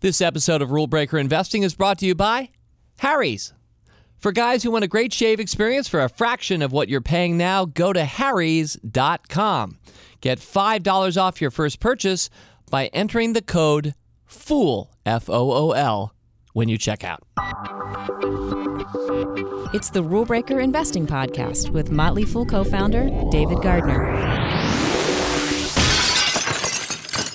This episode of Rule Breaker Investing is brought to you by Harry's. For guys who want a great shave experience for a fraction of what you're paying now, go to harrys.com. Get $5 off your first purchase by entering the code FOOL, F O O L, when you check out. It's the Rule Breaker Investing Podcast with Motley Fool co founder David Gardner.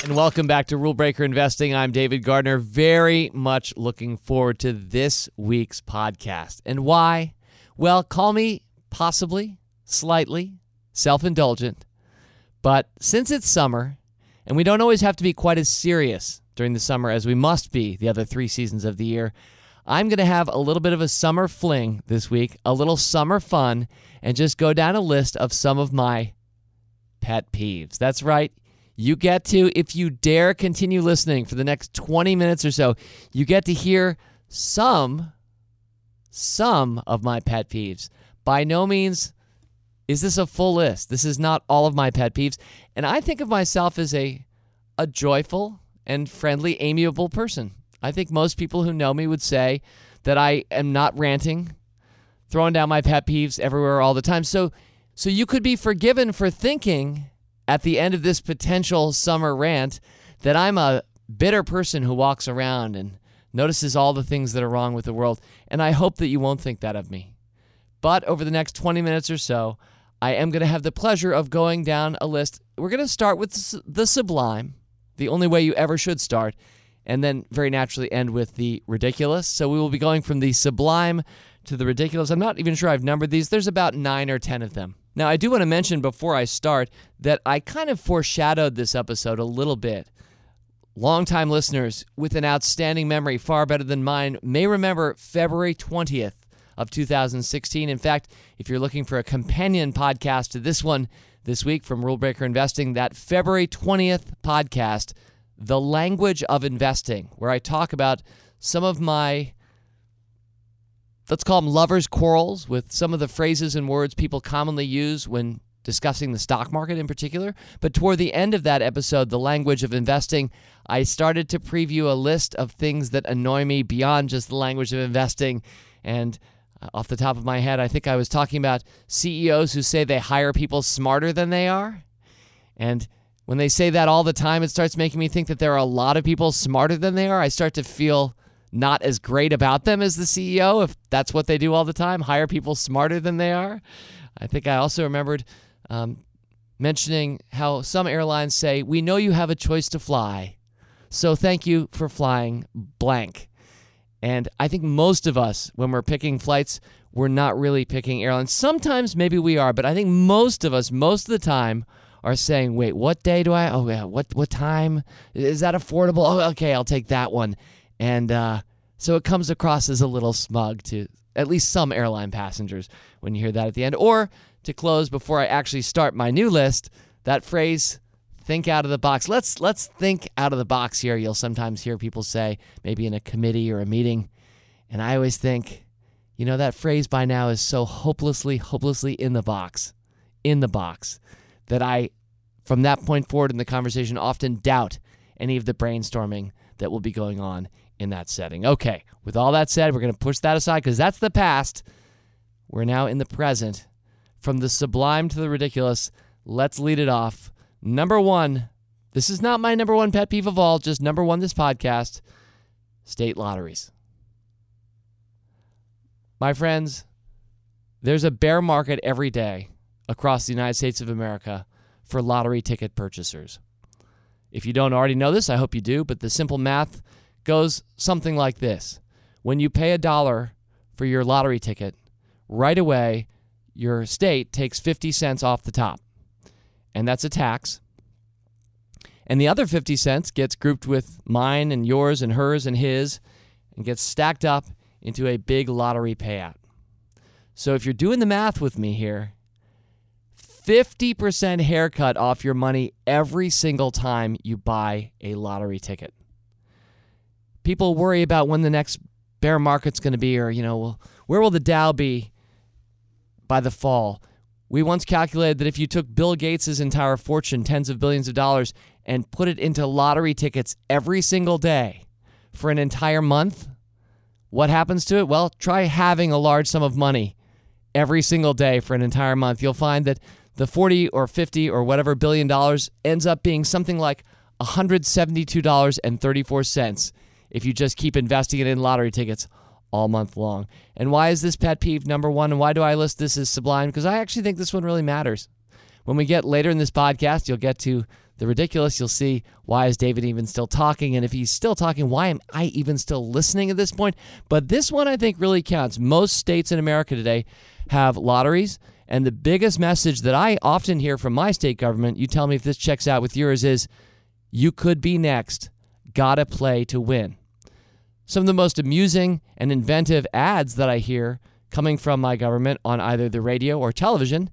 And welcome back to Rule Breaker Investing. I'm David Gardner. Very much looking forward to this week's podcast. And why? Well, call me possibly, slightly self indulgent. But since it's summer, and we don't always have to be quite as serious during the summer as we must be the other three seasons of the year, I'm going to have a little bit of a summer fling this week, a little summer fun, and just go down a list of some of my pet peeves. That's right. You get to, if you dare continue listening for the next 20 minutes or so, you get to hear some, some of my pet peeves. By no means is this a full list. This is not all of my pet peeves. And I think of myself as a, a joyful and friendly, amiable person. I think most people who know me would say that I am not ranting, throwing down my pet peeves everywhere all the time. So, so you could be forgiven for thinking at the end of this potential summer rant that I'm a bitter person who walks around and notices all the things that are wrong with the world. And I hope that you won't think that of me. But over the next 20 minutes or so, I am going to have the pleasure of going down a list. We're going to start with the sublime, the only way you ever should start, and then very naturally end with the ridiculous. So we will be going from the sublime to the ridiculous. I'm not even sure I've numbered these. There's about nine or 10 of them. Now, I do want to mention before I start that I kind of foreshadowed this episode a little bit. Longtime listeners with an outstanding memory, far better than mine, may remember February 20th of 2016. In fact, if you're looking for a companion podcast to this one this week from Rule Breaker Investing, that February 20th podcast, The Language of Investing, where I talk about some of my let's call them lovers' quarrels with some of the phrases and words people commonly use when discussing the stock market in particular. But toward the end of that episode, The Language of Investing, I started to preview a list of things that annoy me beyond just the language of investing. And uh, off the top of my head, I think I was talking about CEOs who say they hire people smarter than they are. And when they say that all the time, it starts making me think that there are a lot of people smarter than they are. I start to feel not as great about them as the CEO, if that's what they do all the time, hire people smarter than they are. I think I also remembered um, mentioning how some airlines say, We know you have a choice to fly, so thank you for flying blank. And I think most of us, when we're picking flights, we're not really picking airlines. Sometimes maybe we are, but I think most of us, most of the time, are saying, "Wait, what day do I? Oh yeah, what what time is that affordable? Oh, okay, I'll take that one." And uh, so it comes across as a little smug to at least some airline passengers when you hear that at the end. Or to close before I actually start my new list, that phrase think out of the box. Let's let's think out of the box here. You'll sometimes hear people say maybe in a committee or a meeting, and I always think, you know, that phrase by now is so hopelessly hopelessly in the box, in the box that I from that point forward in the conversation often doubt any of the brainstorming that will be going on in that setting. Okay, with all that said, we're going to push that aside because that's the past. We're now in the present. From the sublime to the ridiculous, let's lead it off. Number one, this is not my number one pet peeve of all, just number one this podcast state lotteries. My friends, there's a bear market every day across the United States of America for lottery ticket purchasers. If you don't already know this, I hope you do, but the simple math goes something like this When you pay a dollar for your lottery ticket, right away, your state takes 50 cents off the top. And that's a tax. And the other 50 cents gets grouped with mine and yours and hers and his and gets stacked up into a big lottery payout. So if you're doing the math with me here, 50% haircut off your money every single time you buy a lottery ticket people worry about when the next bear market's going to be, or, you know, where will the Dow be by the fall? We once calculated that if you took Bill Gates' entire fortune, tens of billions of dollars, and put it into lottery tickets every single day for an entire month, what happens to it? Well, try having a large sum of money every single day for an entire month. You'll find that the 40 or 50 or whatever billion dollars ends up being something like $172.34 if you just keep investing it in lottery tickets all month long. And why is this pet peeve number one? And why do I list this as sublime? Because I actually think this one really matters. When we get later in this podcast, you'll get to the ridiculous. You'll see why is David even still talking? And if he's still talking, why am I even still listening at this point? But this one I think really counts. Most states in America today have lotteries. And the biggest message that I often hear from my state government, you tell me if this checks out with yours, is you could be next. Gotta play to win. Some of the most amusing and inventive ads that I hear coming from my government on either the radio or television,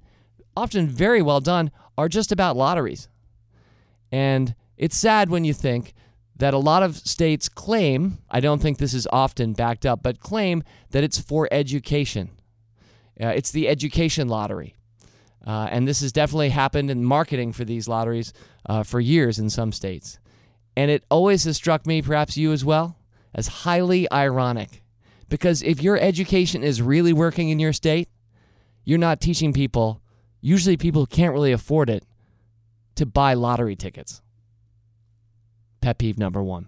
often very well done, are just about lotteries. And it's sad when you think that a lot of states claim, I don't think this is often backed up, but claim that it's for education. Uh, it's the education lottery. Uh, and this has definitely happened in marketing for these lotteries uh, for years in some states. And it always has struck me, perhaps you as well, as highly ironic. Because if your education is really working in your state, you're not teaching people, usually people who can't really afford it, to buy lottery tickets. Pet peeve number one.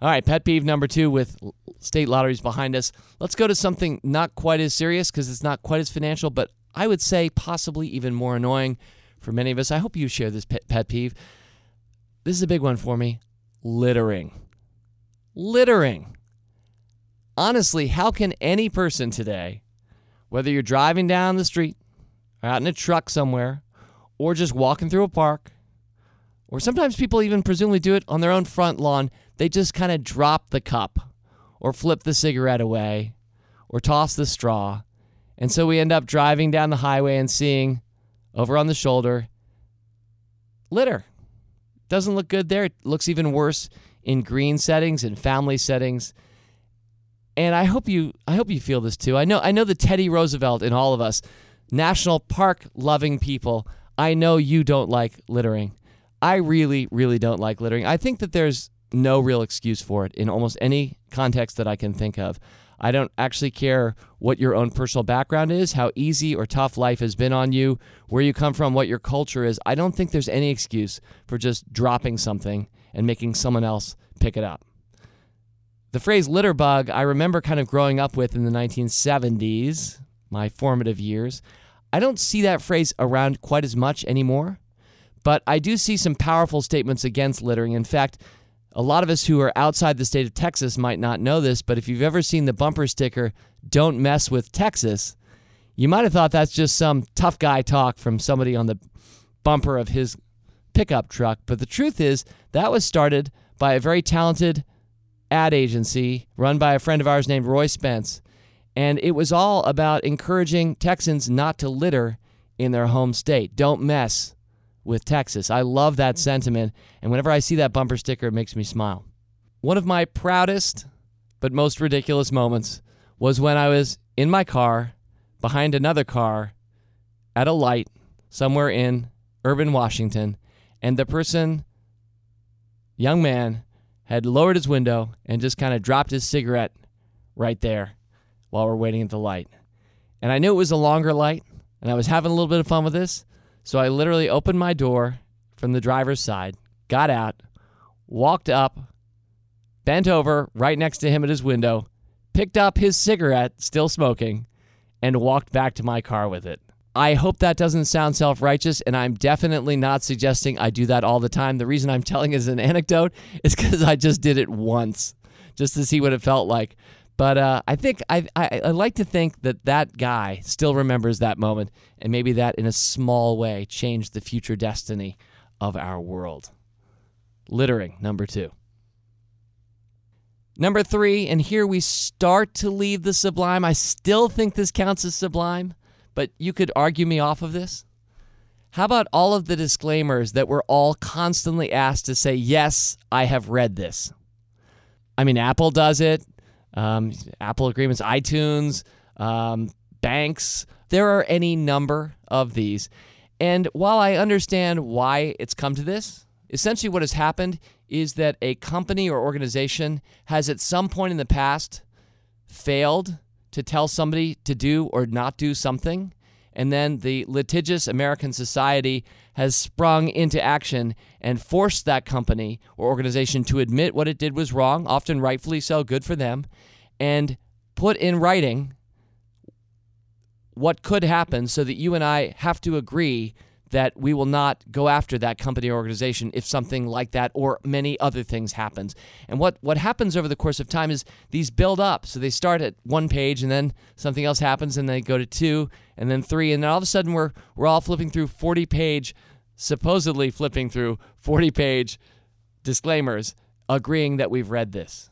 All right, pet peeve number two with state lotteries behind us. Let's go to something not quite as serious because it's not quite as financial, but I would say possibly even more annoying for many of us. I hope you share this pet, pet peeve. This is a big one for me littering. Littering. Honestly, how can any person today, whether you're driving down the street, or out in a truck somewhere, or just walking through a park, or sometimes people even presumably do it on their own front lawn, they just kind of drop the cup, or flip the cigarette away, or toss the straw. And so we end up driving down the highway and seeing over on the shoulder litter. Doesn't look good there. It looks even worse in green settings and family settings. And I hope you I hope you feel this too. I know I know the Teddy Roosevelt in all of us, national park loving people. I know you don't like littering. I really really don't like littering. I think that there's no real excuse for it in almost any context that I can think of. I don't actually care what your own personal background is, how easy or tough life has been on you, where you come from, what your culture is. I don't think there's any excuse for just dropping something and making someone else pick it up. The phrase litter bug, I remember kind of growing up with in the 1970s, my formative years. I don't see that phrase around quite as much anymore, but I do see some powerful statements against littering. In fact, a lot of us who are outside the state of Texas might not know this, but if you've ever seen the bumper sticker, Don't Mess with Texas, you might have thought that's just some tough guy talk from somebody on the bumper of his pickup truck. But the truth is, that was started by a very talented ad agency run by a friend of ours named Roy Spence. And it was all about encouraging Texans not to litter in their home state. Don't mess with Texas. I love that mm. sentiment, and whenever I see that bumper sticker, it makes me smile. One of my proudest but most ridiculous moments was when I was in my car behind another car at a light somewhere in urban Washington, and the person, young man, had lowered his window and just kind of dropped his cigarette right there while we're waiting at the light. And I knew it was a longer light, and I was having a little bit of fun with this. So I literally opened my door from the driver's side, got out, walked up, bent over right next to him at his window, picked up his cigarette, still smoking, and walked back to my car with it. I hope that doesn't sound self righteous, and I'm definitely not suggesting I do that all the time. The reason I'm telling is an anecdote is because I just did it once, just to see what it felt like. But uh, I think I, I I like to think that that guy still remembers that moment, and maybe that in a small way changed the future destiny of our world. Littering, number two. Number three, and here we start to leave the sublime. I still think this counts as sublime, but you could argue me off of this. How about all of the disclaimers that we're all constantly asked to say, yes, I have read this? I mean, Apple does it, um, Apple agreements, iTunes, um, banks. There are any number of these. And while I understand why it's come to this, essentially what has happened is that a company or organization has at some point in the past failed to tell somebody to do or not do something. And then the litigious American society has sprung into action and forced that company or organization to admit what it did was wrong, often rightfully so, good for them, and put in writing what could happen so that you and I have to agree that we will not go after that company or organization if something like that or many other things happens. And what, what happens over the course of time is these build up. So they start at one page and then something else happens and they go to two and then three and then all of a sudden we're we're all flipping through 40 page supposedly flipping through 40 page disclaimers agreeing that we've read this.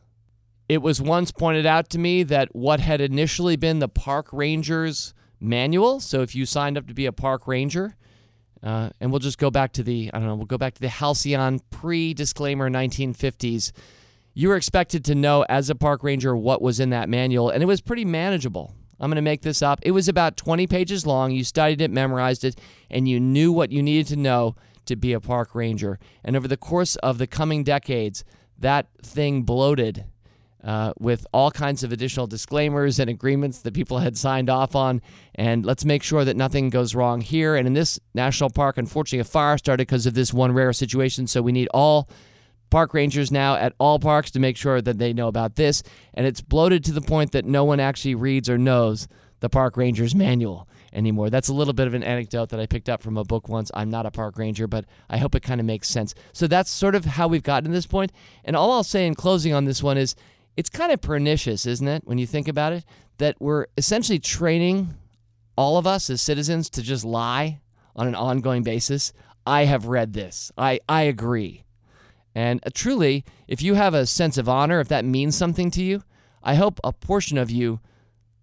It was once pointed out to me that what had initially been the park rangers manual, so if you signed up to be a park ranger, uh, and we'll just go back to the, I don't know, we'll go back to the Halcyon pre disclaimer 1950s. You were expected to know as a park ranger what was in that manual, and it was pretty manageable. I'm going to make this up. It was about 20 pages long. You studied it, memorized it, and you knew what you needed to know to be a park ranger. And over the course of the coming decades, that thing bloated uh, with all kinds of additional disclaimers and agreements that people had signed off on. And let's make sure that nothing goes wrong here. And in this national park, unfortunately, a fire started because of this one rare situation. So we need all park rangers now at all parks to make sure that they know about this. And it's bloated to the point that no one actually reads or knows the park ranger's manual anymore. That's a little bit of an anecdote that I picked up from a book once. I'm not a park ranger, but I hope it kind of makes sense. So that's sort of how we've gotten to this point. And all I'll say in closing on this one is it's kind of pernicious, isn't it, when you think about it, that we're essentially training all of us as citizens to just lie on an ongoing basis. I have read this. I, I agree. And uh, truly, if you have a sense of honor, if that means something to you, I hope a portion of you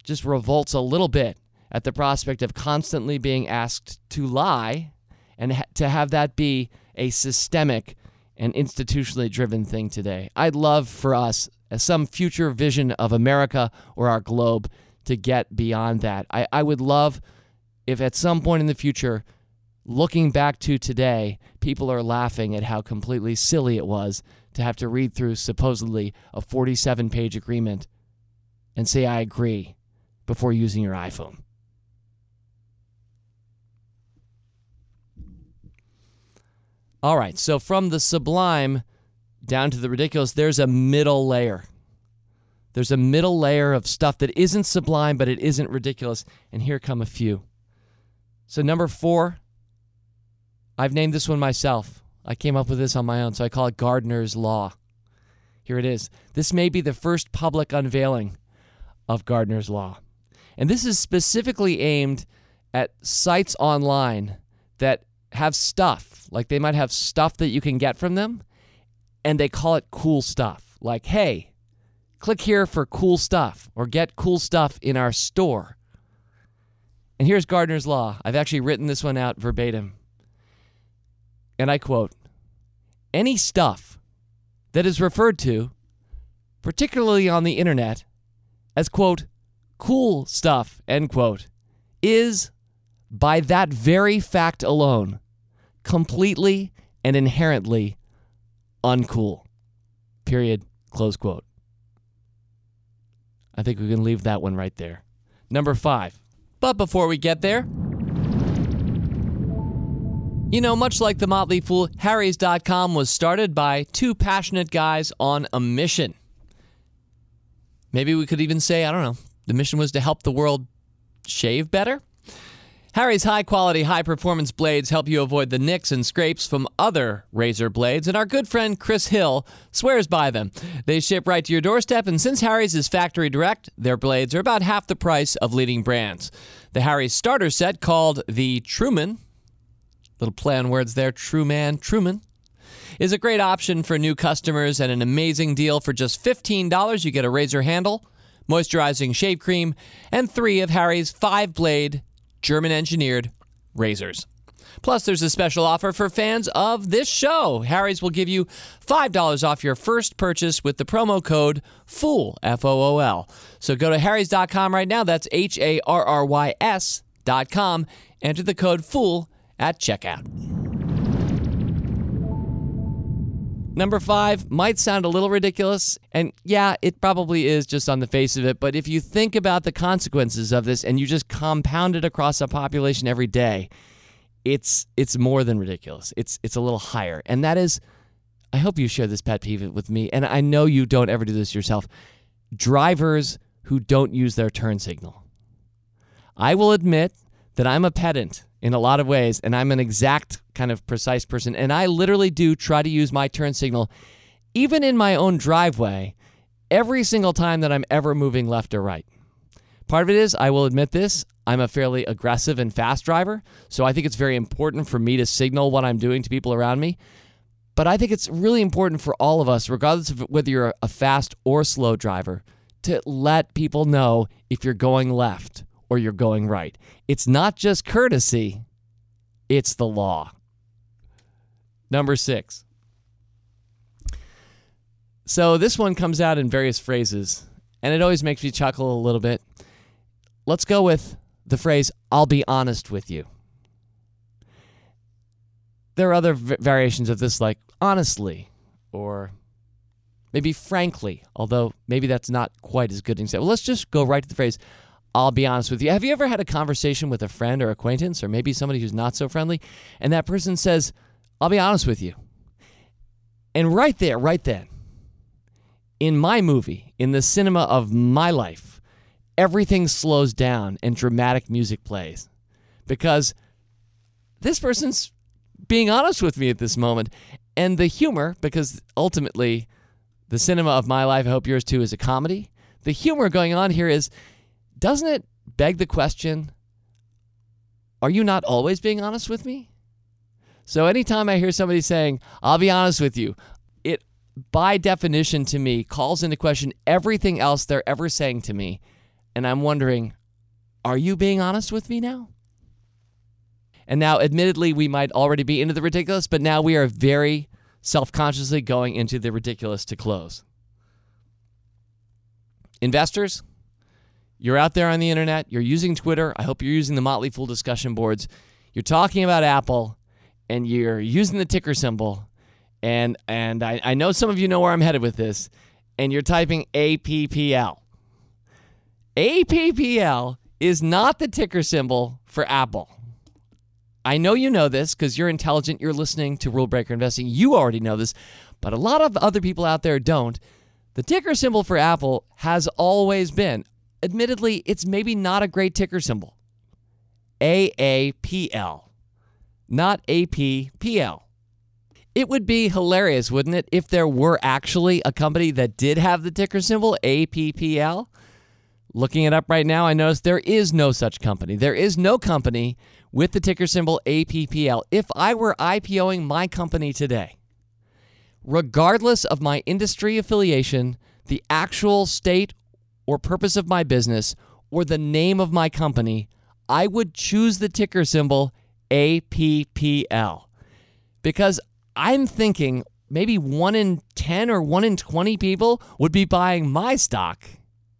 just revolts a little bit at the prospect of constantly being asked to lie and ha- to have that be a systemic and institutionally driven thing today. I'd love for us some future vision of America or our globe to get beyond that. I, I would love if at some point in the future, looking back to today, people are laughing at how completely silly it was to have to read through supposedly a 47 page agreement and say, I agree, before using your iPhone. All right, so from the sublime down to the ridiculous, there's a middle layer. There's a middle layer of stuff that isn't sublime, but it isn't ridiculous. And here come a few. So, number four, I've named this one myself. I came up with this on my own, so I call it Gardner's Law. Here it is. This may be the first public unveiling of Gardner's Law. And this is specifically aimed at sites online that have stuff. Like they might have stuff that you can get from them, and they call it cool stuff. Like, hey, click here for cool stuff or get cool stuff in our store. And here's Gardner's Law. I've actually written this one out verbatim. And I quote Any stuff that is referred to, particularly on the internet, as, quote, cool stuff, end quote, is, by that very fact alone, completely and inherently uncool. Period. Close quote. I think we can leave that one right there. Number five. But before we get there, you know, much like the Motley Fool, Harry's.com was started by two passionate guys on a mission. Maybe we could even say, I don't know, the mission was to help the world shave better? Harry's high quality, high performance blades help you avoid the nicks and scrapes from other razor blades, and our good friend Chris Hill swears by them. They ship right to your doorstep, and since Harry's is factory direct, their blades are about half the price of leading brands. The Harry's starter set, called the Truman, little play on words there, True Man, Truman, is a great option for new customers and an amazing deal for just $15. You get a razor handle, moisturizing shave cream, and three of Harry's five blade German engineered razors. Plus, there's a special offer for fans of this show. Harry's will give you $5 off your first purchase with the promo code FOOL, F O O L. So go to Harry's.com right now. That's H A R R Y S.com. Enter the code FOOL at checkout. Number five might sound a little ridiculous, and yeah, it probably is just on the face of it, but if you think about the consequences of this and you just compound it across a population every day, it's it's more than ridiculous. It's it's a little higher. And that is I hope you share this pet peeve with me, and I know you don't ever do this yourself. Drivers who don't use their turn signal. I will admit that I'm a pedant in a lot of ways, and I'm an exact kind of precise person. And I literally do try to use my turn signal, even in my own driveway, every single time that I'm ever moving left or right. Part of it is, I will admit this, I'm a fairly aggressive and fast driver. So I think it's very important for me to signal what I'm doing to people around me. But I think it's really important for all of us, regardless of whether you're a fast or slow driver, to let people know if you're going left or you're going right. It's not just courtesy, it's the law. Number six. So this one comes out in various phrases, and it always makes me chuckle a little bit. Let's go with the phrase, I'll be honest with you. There are other v- variations of this, like honestly, or maybe frankly, although maybe that's not quite as good an example. Let's just go right to the phrase, I'll be honest with you. Have you ever had a conversation with a friend or acquaintance, or maybe somebody who's not so friendly, and that person says, I'll be honest with you? And right there, right then, in my movie, in the cinema of my life, everything slows down and dramatic music plays because this person's being honest with me at this moment. And the humor, because ultimately, the cinema of my life, I hope yours too, is a comedy. The humor going on here is doesn't it beg the question are you not always being honest with me? So anytime I hear somebody saying, I'll be honest with you, it by definition to me calls into question everything else they're ever saying to me. And I'm wondering, are you being honest with me now? And now, admittedly, we might already be into the ridiculous, but now we are very self consciously going into the ridiculous to close. Investors, you're out there on the internet, you're using Twitter. I hope you're using the Motley Fool discussion boards. You're talking about Apple and you're using the ticker symbol. And and I, I know some of you know where I'm headed with this, and you're typing APPL. APPL is not the ticker symbol for Apple. I know you know this because you're intelligent, you're listening to Rule Breaker Investing. You already know this, but a lot of other people out there don't. The ticker symbol for Apple has always been, admittedly, it's maybe not a great ticker symbol. AAPL, not APPL. It would be hilarious, wouldn't it, if there were actually a company that did have the ticker symbol APPL? Looking it up right now, I notice there is no such company. There is no company with the ticker symbol APPL. If I were IPOing my company today, regardless of my industry affiliation, the actual state or purpose of my business, or the name of my company, I would choose the ticker symbol APPL because I'm thinking maybe one in 10 or one in 20 people would be buying my stock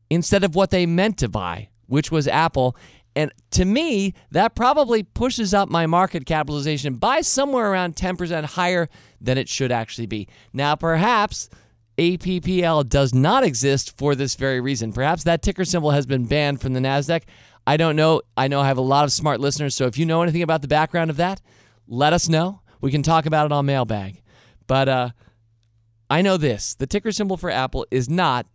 instead of what they meant to buy, which was Apple. And to me, that probably pushes up my market capitalization by somewhere around 10% higher than it should actually be. Now, perhaps APPL does not exist for this very reason. Perhaps that ticker symbol has been banned from the NASDAQ. I don't know. I know I have a lot of smart listeners. So if you know anything about the background of that, let us know. We can talk about it on mailbag. But uh, I know this the ticker symbol for Apple is not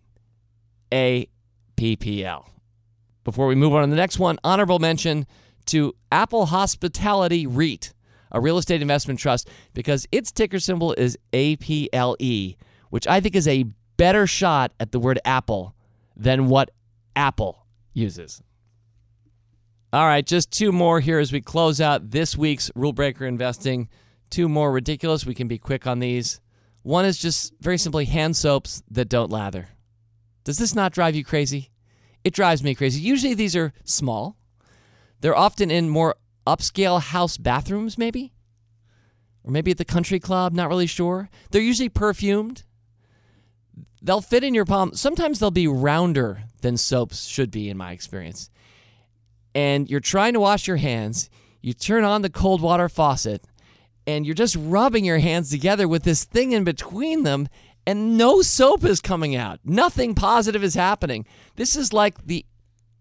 APPL. Before we move on to the next one, honorable mention to Apple Hospitality REIT, a real estate investment trust, because its ticker symbol is APLE, which I think is a better shot at the word Apple than what Apple uses. All right, just two more here as we close out this week's Rule Breaker Investing. Two more ridiculous. We can be quick on these. One is just very simply hand soaps that don't lather. Does this not drive you crazy? It drives me crazy. Usually these are small. They're often in more upscale house bathrooms, maybe. Or maybe at the country club, not really sure. They're usually perfumed. They'll fit in your palm. Sometimes they'll be rounder than soaps should be, in my experience. And you're trying to wash your hands. You turn on the cold water faucet, and you're just rubbing your hands together with this thing in between them, and no soap is coming out. Nothing positive is happening. This is like the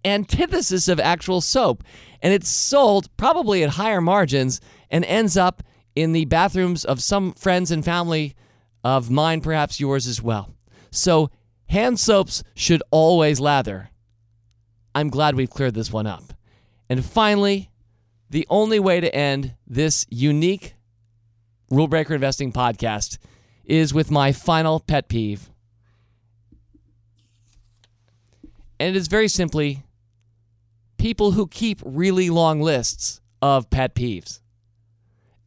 antithesis of actual soap, and it's sold probably at higher margins and ends up in the bathrooms of some friends and family of mine, perhaps yours as well. So, hand soaps should always lather. I'm glad we've cleared this one up. And finally, the only way to end this unique Rule Breaker Investing podcast is with my final pet peeve. And it is very simply people who keep really long lists of pet peeves.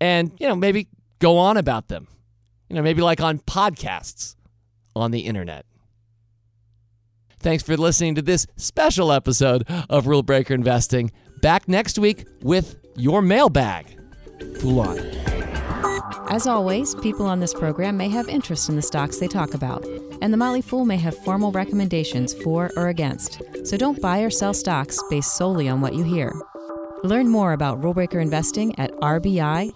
And, you know, maybe go on about them. You know, maybe like on podcasts on the internet. Thanks for listening to this special episode of Rule Breaker Investing. Back next week with your mailbag. On. As always, people on this program may have interest in the stocks they talk about, and the Motley Fool may have formal recommendations for or against. So don't buy or sell stocks based solely on what you hear. Learn more about rulebreaker investing at rbi.fool.com.